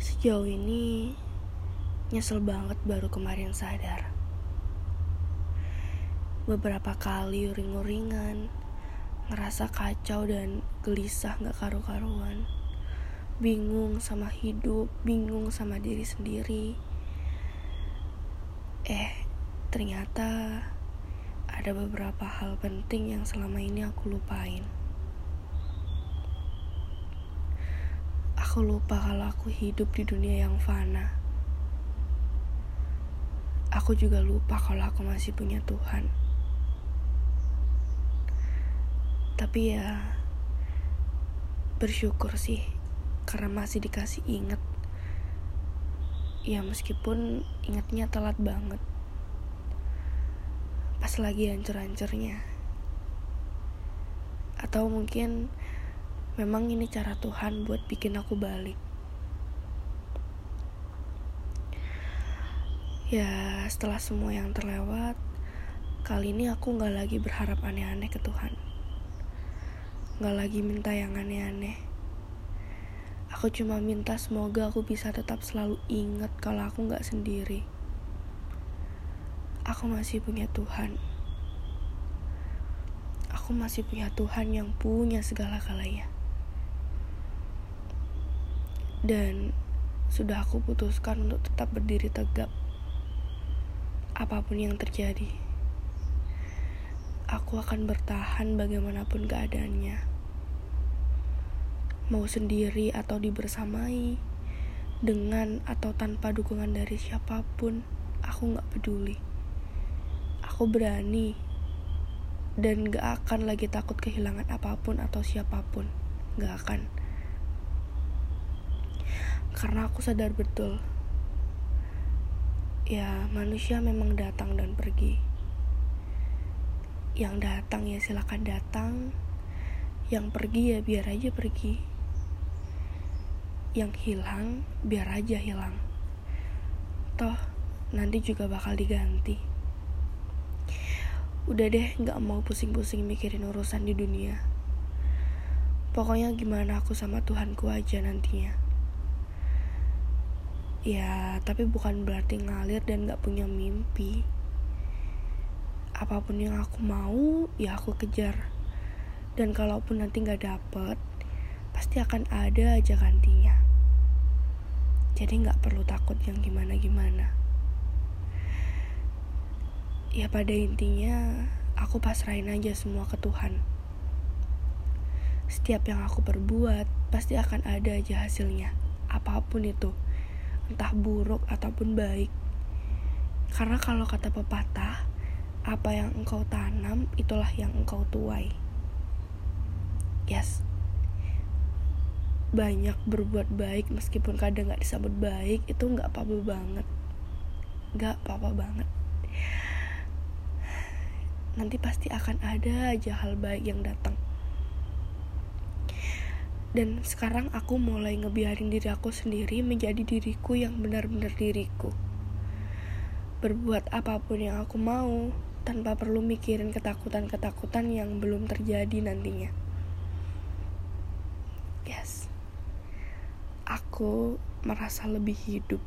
Sejauh ini nyesel banget baru kemarin sadar. Beberapa kali uring-uringan, ngerasa kacau dan gelisah gak karu-karuan. Bingung sama hidup, bingung sama diri sendiri. Eh, ternyata ada beberapa hal penting yang selama ini aku lupain. Aku lupa kalau aku hidup di dunia yang fana. Aku juga lupa kalau aku masih punya Tuhan. Tapi ya bersyukur sih karena masih dikasih inget. Ya meskipun ingatnya telat banget. Pas lagi hancur-hancurnya. Atau mungkin memang ini cara Tuhan buat bikin aku balik. Ya, setelah semua yang terlewat, kali ini aku gak lagi berharap aneh-aneh ke Tuhan. Gak lagi minta yang aneh-aneh. Aku cuma minta semoga aku bisa tetap selalu ingat kalau aku gak sendiri. Aku masih punya Tuhan. Aku masih punya Tuhan yang punya segala kalanya. Dan sudah aku putuskan untuk tetap berdiri tegap apa pun yang terjadi. Aku akan bertahan bagaimanapun keadaannya. Mau sendiri atau dibersamai, dengan atau tanpa dukungan dari siapa pun, aku gak peduli. Aku berani dan gak akan lagi takut kehilangan apa pun atau siapa pun. Gak akan. Karena aku sadar betul. Ya manusia memang datang dan pergi. Yang datang ya silakan datang. Yang pergi ya biar aja pergi. Yang hilang biar aja hilang. Toh nanti juga bakal diganti. Udah deh nggak mau pusing-pusing mikirin urusan di dunia. Pokoknya gimana aku sama Tuhanku aja nantinya Ya, tapi bukan berarti ngalir dan gak punya mimpi. Apa pun yang aku mau, ya aku kejar. Dan kalaupun nanti gak dapet, pasti akan ada aja gantinya. Jadi gak perlu takut yang gimana-gimana. Ya pada intinya, aku pasrahin aja semua ke Tuhan. Setiap yang aku perbuat, pasti akan ada aja hasilnya. Apa pun itu entah buruk ataupun baik. Karena kalau kata pepatah, apa yang engkau tanam itulah yang engkau tuai. Yes. Banyak berbuat baik meskipun kadang gak disambut baik itu gak apa-apa banget. Gak apa-apa banget. Nanti pasti akan ada aja hal baik yang datang dan sekarang aku mulai ngebiarin diri aku sendiri menjadi diriku yang benar-benar diriku. Berbuat apa pun yang aku mau tanpa perlu mikirin ketakutan-ketakutan yang belum terjadi nantinya. Yes. Aku merasa lebih hidup